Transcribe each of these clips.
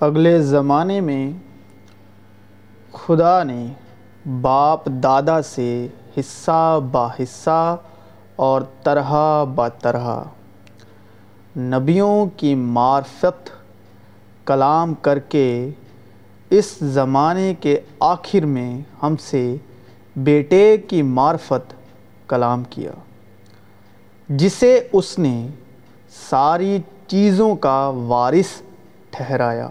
اگلے زمانے میں خدا نے باپ دادا سے حصہ با حصہ اور طرح با طرح نبیوں کی معرفت کلام کر کے اس زمانے کے آخر میں ہم سے بیٹے کی معرفت کلام کیا، جسے اس نے ساری چیزوں کا وارث ٹھہرایا۔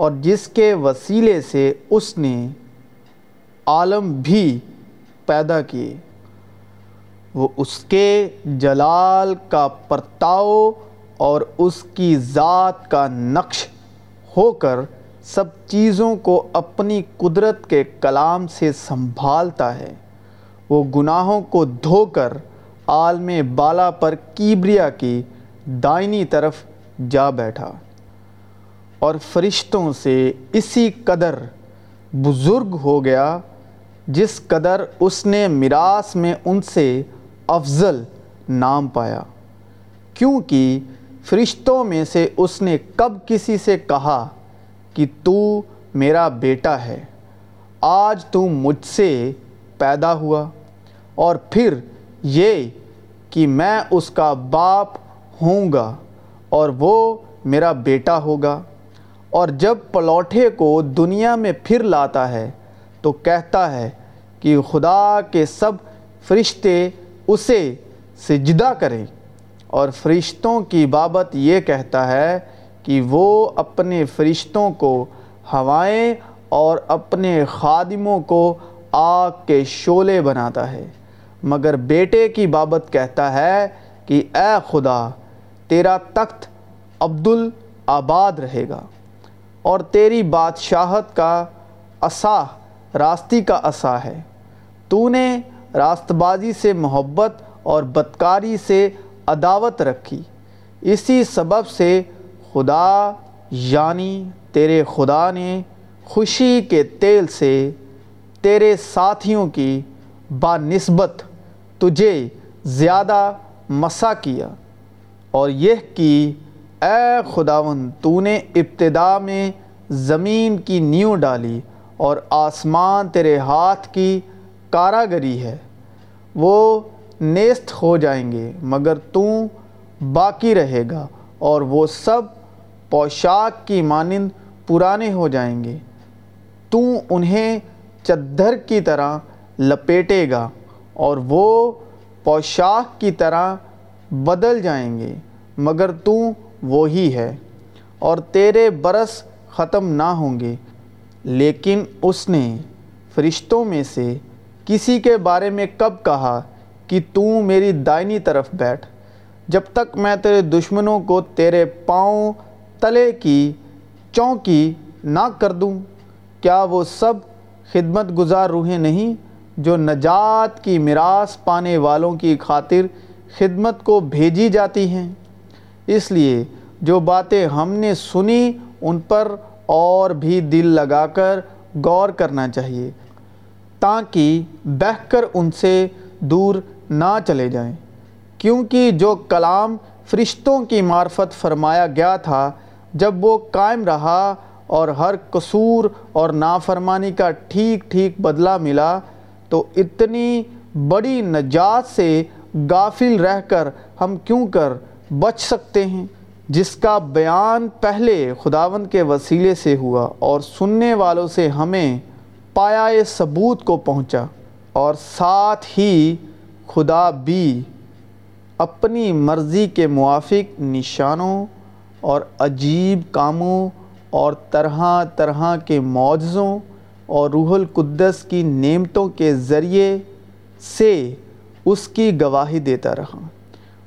اور جس کے وسیلے سے اس نے عالم بھی پیدا کیے، وہ اس کے جلال کا پرتاؤ اور اس کی ذات کا نقش ہو کر سب چیزوں کو اپنی قدرت کے کلام سے سنبھالتا ہے۔ وہ گناہوں کو دھو کر عالم بالا پر کیبریا کی دائنی طرف جا بیٹھا۔ اور فرشتوں سے اسی قدر بزرگ ہو گیا جس قدر اس نے میراث میں ان سے افضل نام پایا۔ کیونکہ فرشتوں میں سے اس نے کب کسی سے کہا کہ تو میرا بیٹا ہے، آج تو مجھ سے پیدا ہوا۔ اور پھر یہ کہ میں اس کا باپ ہوں گا اور وہ میرا بیٹا ہوگا۔ اور جب پلوٹھے کو دنیا میں پھر لاتا ہے، تو کہتا ہے کہ خدا کے سب فرشتے اسے سجدہ کریں۔ اور فرشتوں کی بابت یہ کہتا ہے کہ وہ اپنے فرشتوں کو ہوائیں اور اپنے خادموں کو آگ کے شعلے بناتا ہے۔ مگر بیٹے کی بابت کہتا ہے کہ اے خدا، تیرا تخت عبدالآباد رہے گا۔ اور تیری بادشاہت کا عصا، راستی کا عصا ہے۔ تو نے راست بازی سے محبت اور بدکاری سے عداوت رکھی۔ اسی سبب سے خدا یعنی تیرے خدا نے خوشی کے تیل سے تیرے ساتھیوں کی با نسبت تجھے زیادہ مسا کیا۔ اور یہ کہ اے خداون تو نے ابتدا میں زمین کی نیو ڈالی اور آسمان تیرے ہاتھ کی کاراگری ہے۔ وہ نیست ہو جائیں گے، مگر تو باقی رہے گا اور وہ سب پوشاک کی مانند پرانے ہو جائیں گے۔ تو انہیں چدر کی طرح لپیٹے گا اور وہ پوشاک کی طرح بدل جائیں گے، مگر تو وہی ہے اور تیرے برس ختم نہ ہوں گے۔ لیکن اس نے فرشتوں میں سے کسی کے بارے میں کب کہا کہ تو میری دائنی طرف بیٹھ، جب تک میں تیرے دشمنوں کو تیرے پاؤں تلے کی چونکی نہ کر دوں، کیا وہ سب خدمت گزار روحیں نہیں جو نجات کی میراث پانے والوں کی خاطر خدمت کو بھیجی جاتی ہیں؟ اس لیے جو باتیں ہم نے سنی ان پر اور بھی دل لگا کر غور کرنا چاہیے، تاکہ بہہ کر ان سے دور نہ چلے جائیں۔ کیونکہ جو کلام فرشتوں کی معرفت فرمایا گیا تھا، جب وہ قائم رہا اور ہر قصور اور نافرمانی کا ٹھیک ٹھیک بدلہ ملا، تو اتنی بڑی نجات سے غافل رہ کر ہم کیوں کر بچ سکتے ہیں، جس کا بیان پہلے خداوند کے وسیلے سے ہوا اور سننے والوں سے ہمیں پایا ثبوت کو پہنچا اور ساتھ ہی خدا بھی اپنی مرضی کے موافق نشانوں اور عجیب کاموں اور طرح طرح کے معجزوں اور روح القدس کی نعمتوں کے ذریعے سے اس کی گواہی دیتا رہا۔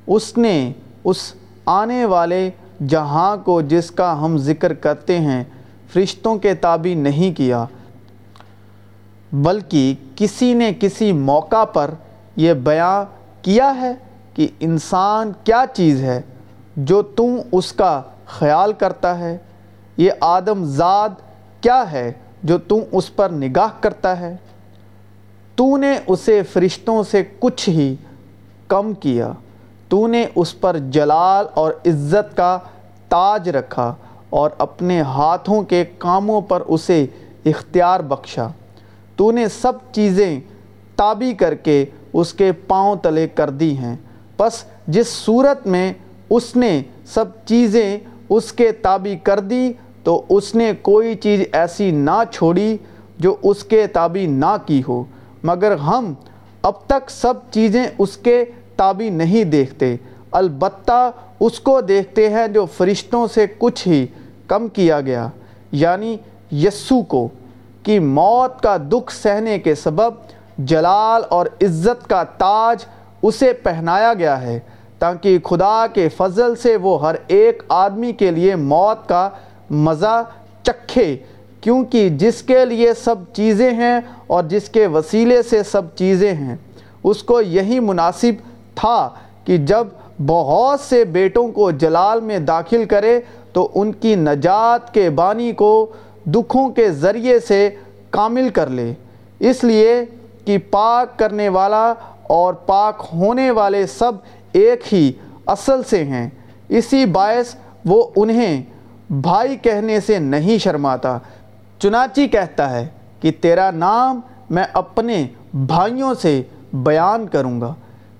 اس نے اس آنے والے جہاں کو جس کا ہم ذکر کرتے ہیں، فرشتوں کے تابع نہیں کیا۔ بلکہ کسی نے کسی موقع پر یہ بیان کیا ہے کہ انسان کیا چیز ہے جو تم اس کا خیال کرتا ہے۔ یہ آدم زاد کیا ہے جو تم اس پر نگاہ کرتا ہے؟ تو نے اسے فرشتوں سے کچھ ہی کم کیا۔ تو نے اس پر جلال اور عزت کا تاج رکھا اور اپنے ہاتھوں کے کاموں پر اسے اختیار بخشا۔ تو نے سب چیزیں تابی کر کے اس کے پاؤں تلے کر دی ہیں۔ پس جس صورت میں اس نے سب چیزیں اس کے تابی کر دی، تو اس نے کوئی چیز ایسی نہ چھوڑی جو اس کے تابی نہ کی ہو۔ مگر ہم اب تک سب چیزیں اس کے تابی نہیں دیکھتے۔ البتہ اس کو دیکھتے ہیں جو فرشتوں سے کچھ ہی کم کیا گیا یعنی یسو کو، کہ موت کا دکھ سہنے کے سبب جلال اور عزت کا تاج اسے پہنایا گیا ہے، تاکہ خدا کے فضل سے وہ ہر ایک آدمی کے لیے موت کا مزہ چکھے، کیونکہ جس کے لیے سب چیزیں ہیں اور جس کے وسیلے سے سب چیزیں ہیں، اس کو یہی مناسب تھا کہ جب بہت سے بیٹوں کو جلال میں داخل کرے تو ان کی نجات کے بانی کو دکھوں کے ذریعے سے کامل کر لے۔ اس لیے کہ پاک کرنے والا اور پاک ہونے والے سب ایک ہی اصل سے ہیں۔ اسی باعث وہ انہیں بھائی کہنے سے نہیں شرماتا۔ چنانچہ کہتا ہے کہ تیرا نام میں اپنے بھائیوں سے بیان کروں گا۔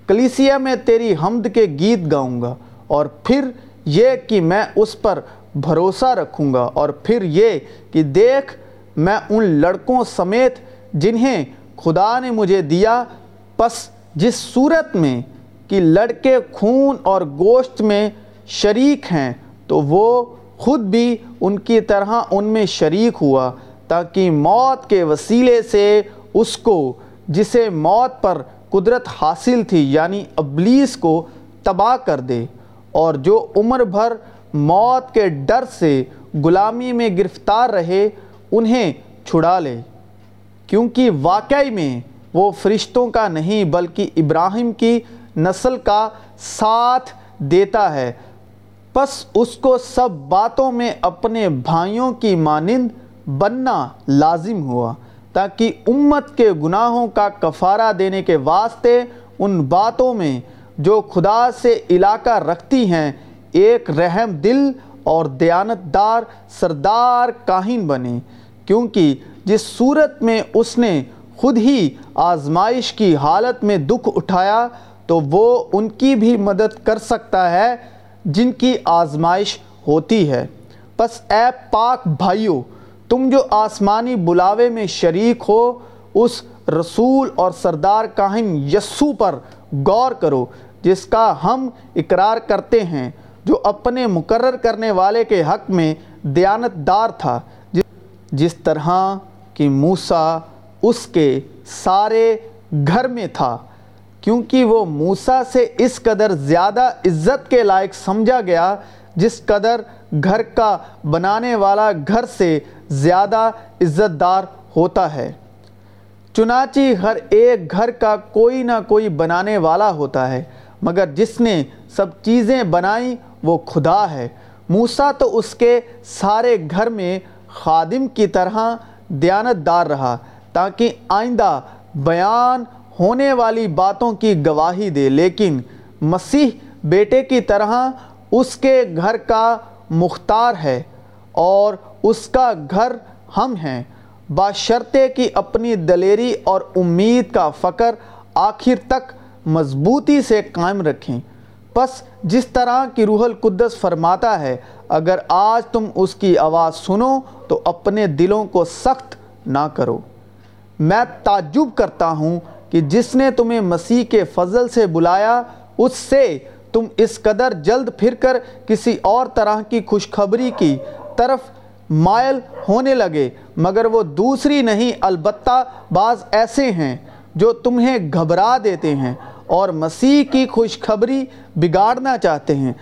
کلیسیا میں تیری حمد کے گیت گاؤں گا اور پھر یہ کہ میں اس پر بھروسہ رکھوں گا اور پھر یہ کہ دیکھ میں ان لڑکوں سمیت جنہیں خدا نے مجھے دیا، پس جس صورت میں کہ لڑکے خون اور گوشت میں شریک ہیں، تو وہ خود بھی ان کی طرح ان میں شریک ہوا تاکہ موت کے وسیلے سے اس کو، جسے موت پر قدرت حاصل تھی یعنی ابلیس کو تباہ کر دے اور جو عمر بھر موت کے ڈر سے غلامی میں گرفتار رہے، انہیں چھڑا لے۔ کیونکہ واقعی میں وہ فرشتوں کا نہیں، بلکہ ابراہیم کی نسل کا ساتھ دیتا ہے۔ پس اس کو سب باتوں میں اپنے بھائیوں کی مانند بننا لازم ہوا۔ تاکہ امت کے گناہوں کا کفارہ دینے کے واسطے ان باتوں میں جو خدا سے علاقہ رکھتی ہیں، ایک رحم دل اور دیانت دار سردار کاہن بنے۔ کیونکہ جس صورت میں اس نے خود ہی آزمائش کی حالت میں دکھ اٹھایا، تو وہ ان کی بھی مدد کر سکتا ہے، جن کی آزمائش ہوتی ہے۔ پس اے پاک بھائیو تم جو آسمانی بلاوے میں شریک ہو، اس رسول اور سردار کاہن یسو پر غور کرو، جس کا ہم اقرار کرتے ہیں، جو اپنے مقرر کرنے والے کے حق میں دیانت دار تھا۔ جس طرح کہ موسیٰ اس کے سارے گھر میں تھا، کیونکہ وہ موسیٰ سے اس قدر زیادہ عزت کے لائق سمجھا گیا، جس قدر گھر کا بنانے والا گھر سے زیادہ عزت دار ہوتا ہے۔ چنانچہ ہر ایک گھر کا کوئی نہ کوئی بنانے والا ہوتا ہے، مگر جس نے سب چیزیں بنائیں وہ خدا ہے۔ موسیٰ تو اس کے سارے گھر میں خادم کی طرح دیانت دار رہا، تاکہ آئندہ بیان ہونے والی باتوں کی گواہی دے۔ لیکن مسیح بیٹے کی طرح اس کے گھر کا مختار ہے۔ اور اس کا گھر ہم ہیں۔ باشرتے کی اپنی دلیری اور امید کا فقر آخر تک مضبوطی سے قائم رکھیں۔ پس جس طرح کی روح القدس فرماتا ہے، اگر آج تم اس کی آواز سنو تو اپنے دلوں کو سخت نہ کرو۔ میں تعجب کرتا ہوں کہ جس نے تمہیں مسیح کے فضل سے بلایا، اس سے تم اس قدر جلد پھر کر کسی اور طرح کی خوشخبری کی۔ طرف مائل ہونے لگے، مگر وہ دوسری نہیں، البتہ بعض ایسے ہیں جو تمہیں گھبرا دیتے ہیں اور مسیح کی خوشخبری بگاڑنا چاہتے ہیں۔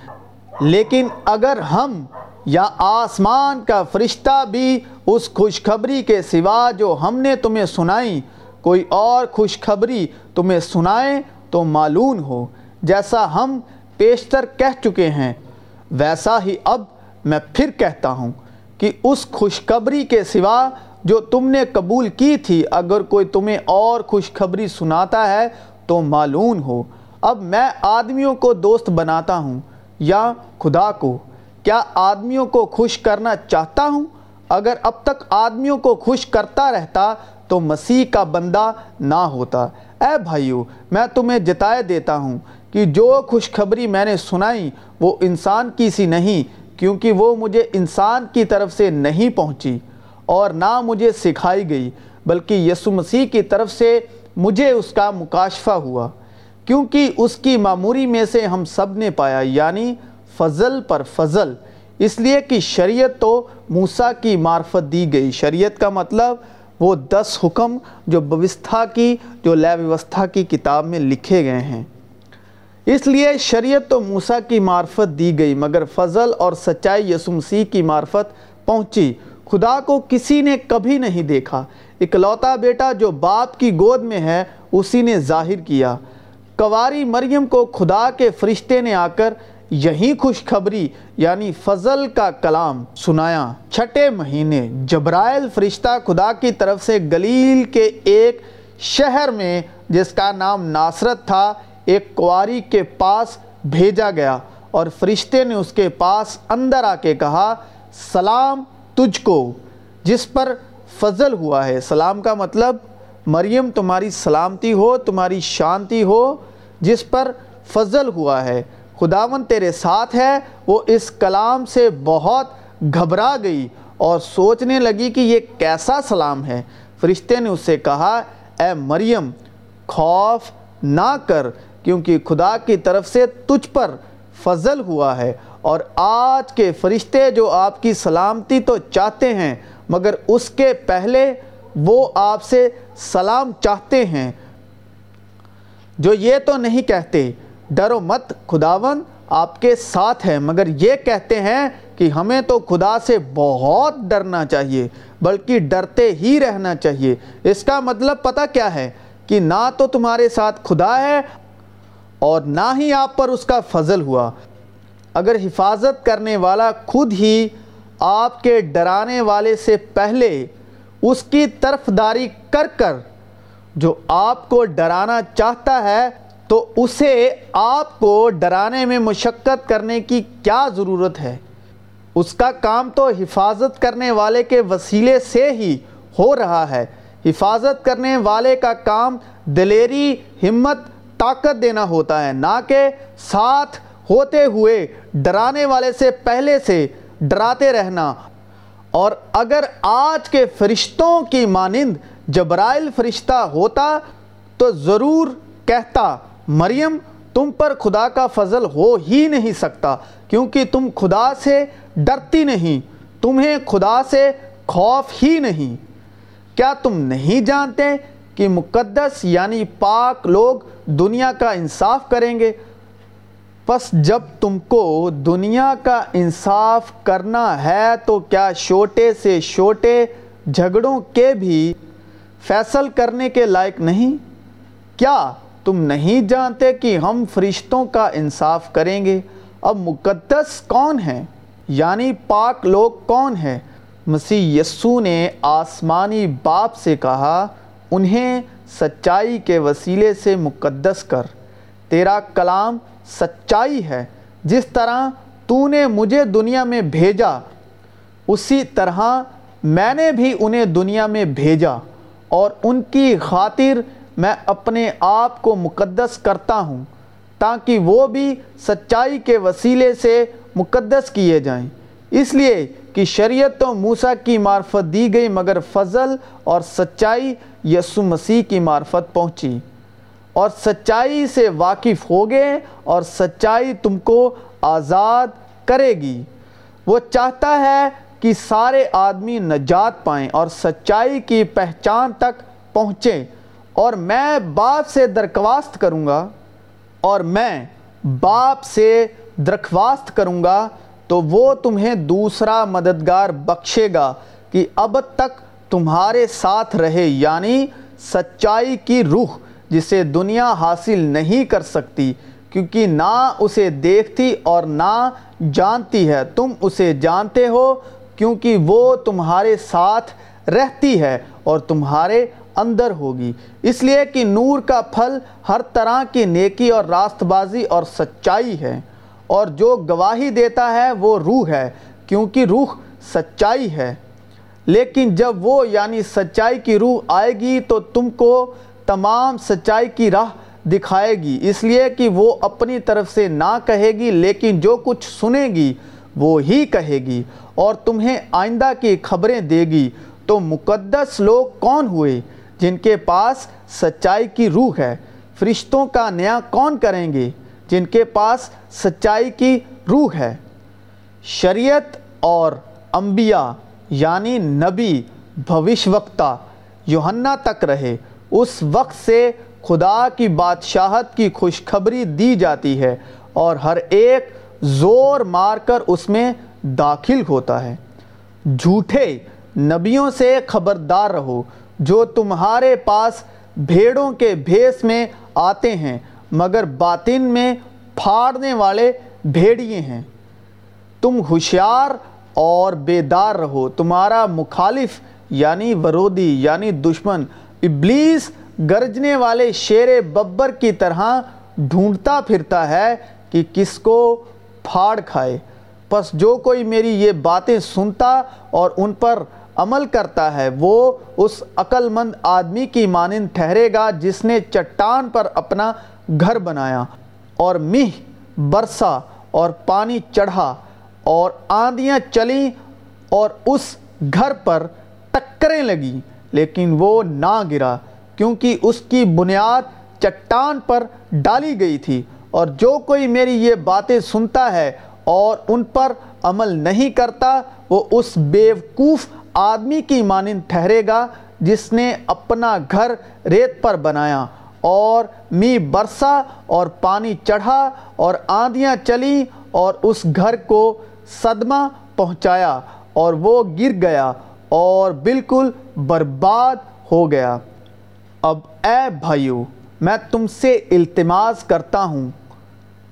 لیکن اگر ہم یا آسمان کا فرشتہ بھی اس خوشخبری کے سوا جو ہم نے تمہیں سنائی، کوئی اور خوشخبری تمہیں سنائیں تو معلوم ہو، جیسا ہم پیشتر کہہ چکے ہیں، ویسا ہی اب میں پھر کہتا ہوں کہ اس خوشخبری کے سوا جو تم نے قبول کی تھی، اگر کوئی تمہیں اور خوشخبری سناتا ہے تو معلوم ہو۔ اب میں آدمیوں کو دوست بناتا ہوں یا خدا کو۔ کیا آدمیوں کو خوش کرنا چاہتا ہوں؟ اگر اب تک آدمیوں کو خوش کرتا رہتا تو مسیح کا بندہ نہ ہوتا۔ اے بھائیو، میں تمہیں جتائے دیتا ہوں کہ جو خوشخبری میں نے سنائی وہ انسان کی سی نہیں کیونکہ وہ مجھے انسان کی طرف سے نہیں پہنچی اور نہ مجھے سکھائی گئی، بلکہ یسو مسیح کی طرف سے مجھے اس کا مکاشفہ ہوا۔ کیونکہ اس کی معموری میں سے ہم سب نے پایا یعنی فضل پر فضل۔ اس لیے کہ شریعت تو موسیٰ کی معرفت دی گئی۔ شریعت کا مطلب وہ دس حکم جو بوستھا کی، جو لے ویوستھا کی کتاب میں لکھے گئے ہیں۔ اس لیے شریعت تو موسیٰ کی معرفت دی گئی، مگر فضل اور سچائی یسو مسیح کی معرفت پہنچی۔ خدا کو کسی نے کبھی نہیں دیکھا۔ اکلوتا بیٹا جو باپ کی گود میں ہے، اسی نے ظاہر کیا۔ کواری مریم کو خدا کے فرشتے نے آ کر یہی خوشخبری یعنی فضل کا کلام سنایا۔ چھٹے مہینے جبرائل فرشتہ خدا کی طرف سے گلیل کے ایک شہر میں، جس کا نام ناصرت تھا ایک کواری کے پاس بھیجا گیا اور فرشتے نے اس کے پاس اندر آ کے کہا، سلام تجھ کو، جس پر فضل ہوا ہے۔ سلام کا مطلب مریم تمہاری سلامتی ہو، تمہاری شانتی ہو، جس پر فضل ہوا ہے۔ خداون تیرے ساتھ ہے، وہ اس کلام سے بہت گھبرا گئی اور سوچنے لگی کہ یہ کیسا سلام ہے۔ فرشتے نے اس سے کہا، اے مریم، خوف نہ کر کیونکہ خدا کی طرف سے تجھ پر فضل ہوا ہے اور آج کے فرشتے جو آپ کی سلامتی تو چاہتے ہیں، مگر اس کے پہلے وہ آپ سے سلام چاہتے ہیں۔ جو یہ تو نہیں کہتے، ڈرو مت خداون آپ کے ساتھ ہے، مگر یہ کہتے ہیں کہ ہمیں تو خدا سے بہت ڈرنا چاہیے، بلکہ ڈرتے ہی رہنا چاہیے۔ اس کا مطلب پتہ کیا ہے؟ کہ نہ تو تمہارے ساتھ خدا ہے اور نہ ہی آپ پر اس کا فضل ہوا۔ اگر حفاظت کرنے والا خود ہی آپ کے ڈرانے والے سے پہلے اس کی طرف داری کر کر جو آپ کو ڈرانا چاہتا ہے، تو اسے آپ کو ڈرانے میں مشقت کرنے کی کیا ضرورت ہے؟ اس کا کام تو حفاظت کرنے والے کے وسیلے سے ہی ہو رہا ہے۔ حفاظت کرنے والے کا کام دلیری، ہمت طاقت دینا ہوتا ہے، نہ کہ ساتھ ہوتے ہوئے ڈرانے والے سے پہلے سے ڈراتے رہنا۔ اور اگر آج کے فرشتوں کی مانند جبرائل فرشتہ ہوتا تو ضرور کہتا، مریم، تم پر خدا کا فضل ہو ہی نہیں سکتا، کیونکہ تم خدا سے ڈرتی نہیں، تمہیں خدا سے خوف ہی نہیں۔ کیا تم نہیں جانتے کہ مقدس یعنی پاک لوگ دنیا کا انصاف کریں گے۔ پس جب تم کو دنیا کا انصاف کرنا ہے تو کیا چھوٹے سے چھوٹے جھگڑوں کے بھی فیصل کرنے کے لائق نہیں؟ کیا تم نہیں جانتے کہ ہم فرشتوں کا انصاف کریں گے؟ اب مقدس کون ہیں؟ یعنی پاک لوگ کون ہیں؟ مسیح یسو نے آسمانی باپ سے کہا انہیں سچائی کے وسیلے سے مقدس کر۔ تیرا کلام سچائی ہے، جس طرح تو نے مجھے دنیا میں بھیجا، اسی طرح میں نے بھی انہیں دنیا میں بھیجا، اور ان کی خاطر میں اپنے آپ کو مقدس کرتا ہوں، تاکہ وہ بھی سچائی کے وسیلے سے مقدس کیے جائیں۔ اس لیے کہ شریعت تو موسیٰ کی معرفت دی گئی مگر فضل اور سچائی یسو مسیح کی معرفت پہنچی۔ اور سچائی سے واقف ہو گئے اور سچائی تم کو آزاد کرے گی۔ وہ چاہتا ہے کہ سارے آدمی نجات پائیں اور سچائی کی پہچان تک پہنچیں۔ اور میں باپ سے درخواست کروں گا اور میں باپ سے درخواست کروں گا تو وہ تمہیں دوسرا مددگار بخشے گا کہ اب تک تمہارے ساتھ رہے یعنی سچائی کی روح جسے دنیا حاصل نہیں کر سکتی، کیونکہ نہ اسے دیکھتی اور نہ جانتی ہے۔ تم اسے جانتے ہو کیونکہ وہ تمہارے ساتھ رہتی ہے اور تمہارے اندر ہوگی۔ اس لیے کہ نور کا پھل ہر طرح کی نیکی اور راست بازی اور سچائی ہے۔ اور جو گواہی دیتا ہے وہ روح ہے، کیونکہ روح سچائی ہے۔ لیکن جب وہ یعنی سچائی کی روح آئے گی تو تم کو تمام سچائی کی راہ دکھائے گی۔ اس لیے کہ وہ اپنی طرف سے نہ کہے گی، لیکن جو کچھ سنے گی وہ ہی کہے گی اور تمہیں آئندہ کی خبریں دے گی۔ تو مقدس لوگ کون ہوئے جن کے پاس سچائی کی روح ہے؟ فرشتوں کا نیا کون کریں گے؟ جن کے پاس سچائی کی روح ہے۔ شریعت اور انبیاء یعنی نبی بھوش وقتہ یوحنا تک رہے۔ اس وقت سے خدا کی بادشاہت کی خوشخبری دی جاتی ہے اور ہر ایک زور مار کر اس میں داخل ہوتا ہے۔ جھوٹے نبیوں سے خبردار رہو جو تمہارے پاس بھیڑوں کے بھیس میں آتے ہیں۔ مگر باطن میں پھاڑنے والے بھیڑیے ہیں۔ تم ہوشیار اور بیدار رہو۔ تمہارا مخالف یعنی ورودی یعنی دشمن ابلیس گرجنے والے شیر ببر کی طرح ڈھونڈتا پھرتا ہے کہ کس کو پھاڑ کھائے۔ پس جو کوئی میری یہ باتیں سنتا اور ان پر عمل کرتا ہے، وہ اس عقل مند آدمی کی مانند ٹھہرے گا جس نے چٹان پر اپنا گھر بنایا اور مہ برسا اور پانی چڑھا اور آندیاں چلیں اور اس گھر پر ٹکریں لگی لیکن وہ نہ گرا، کیونکہ اس کی بنیاد چٹان پر ڈالی گئی تھی اور جو کوئی میری یہ باتیں سنتا ہے اور ان پر عمل نہیں کرتا، وہ اس بیوقوف آدمی کی مانند ٹھہرے گا جس نے اپنا گھر ریت پر بنایا اور می برسا اور پانی چڑھا اور آندیاں چلی اور اس گھر کو صدمہ پہنچایا اور وہ گر گیا اور بالکل برباد ہو گیا۔ اب اے بھائیو، میں تم سے التماس کرتا ہوں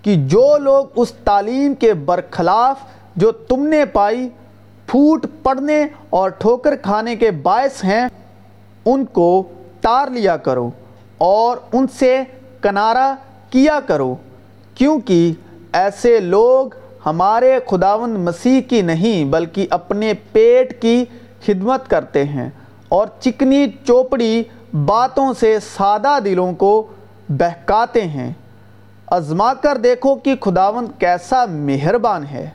کہ جو لوگ اس تعلیم کے برخلاف جو تم نے پائی پھوٹ پڑنے اور ٹھوکر کھانے کے باعث ہیں، ان کو تار لیا کرو اور ان سے کنارہ کیا کرو، کیونکہ ایسے لوگ ہمارے خداوند مسیح کی نہیں بلکہ اپنے پیٹ کی خدمت کرتے ہیں اور چکنی چوپڑی باتوں سے سادہ دلوں کو بہکاتے ہیں۔ ازما کر دیکھو کہ خداوند کیسا مہربان ہے،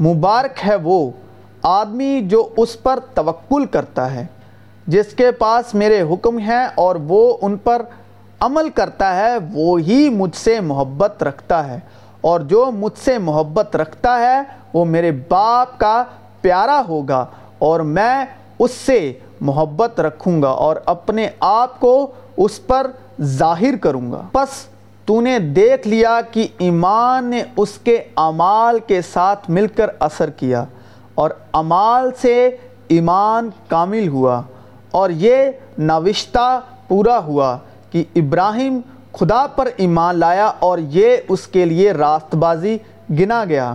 مبارک ہے وہ۔ آدمی جو اس پر توکل کرتا ہے، جس کے پاس میرے حکم ہیں اور وہ ان پر عمل کرتا ہے وہی مجھ سے محبت رکھتا ہے۔ اور جو مجھ سے محبت رکھتا ہے، وہ میرے باپ کا پیارا ہوگا اور میں اس سے محبت رکھوں گا اور اپنے آپ کو اس پر ظاہر کروں گا۔ پس تو نے دیکھ لیا کہ ایمان نے اس کے عمال کے ساتھ مل کر اثر کیا۔ اور عمال سے ایمان کامل ہوا اور یہ نوشتہ پورا ہوا کہ ابراہیم خدا پر ایمان لایا اور یہ اس کے لیے راست بازی گنا گیا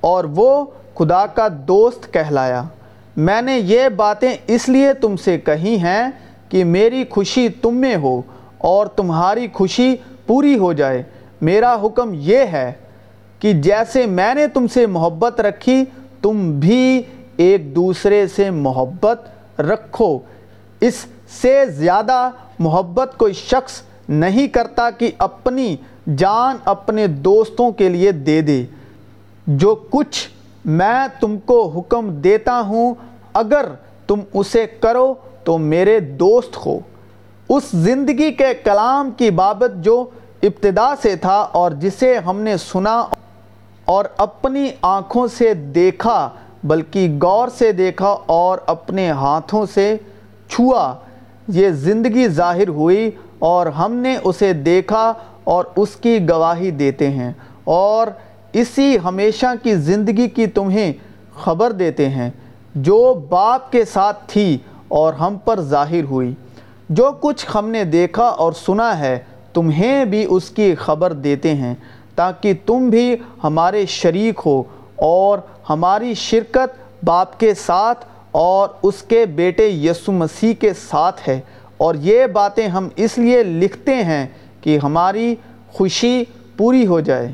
اور وہ خدا کا دوست کہلایا۔ میں نے یہ باتیں اس لیے تم سے کہی ہیں کہ میری خوشی تم میں ہو اور تمہاری خوشی پوری ہو جائے۔ میرا حکم یہ ہے کہ جیسے میں نے تم سے محبت رکھی تم بھی ایک دوسرے سے محبت رکھو۔ اس سے زیادہ محبت کوئی شخص نہیں کرتا کہ اپنی جان اپنے دوستوں کے لیے دے دے۔ جو کچھ میں تم کو حکم دیتا ہوں، اگر تم اسے کرو تو میرے دوست ہو۔ اس زندگی کے کلام کی بابت جو ابتدا سے تھا اور جسے ہم نے سنا اور اپنی آنکھوں سے دیکھا، بلکہ غور سے دیکھا اور اپنے ہاتھوں سے چھوا۔ یہ زندگی ظاہر ہوئی اور ہم نے اسے دیکھا اور اس کی گواہی دیتے ہیں۔ اور اسی ہمیشہ کی زندگی کی تمہیں خبر دیتے ہیں۔ جو باپ کے ساتھ تھی اور ہم پر ظاہر ہوئی۔ جو کچھ ہم نے دیکھا اور سنا ہے، تمہیں بھی اس کی خبر دیتے ہیں۔ تاکہ تم بھی ہمارے شریک ہو اور ہماری شرکت باپ کے ساتھ اور اس کے بیٹے یسو مسیح کے ساتھ ہے۔ اور یہ باتیں ہم اس لیے لکھتے ہیں کہ ہماری خوشی پوری ہو جائے۔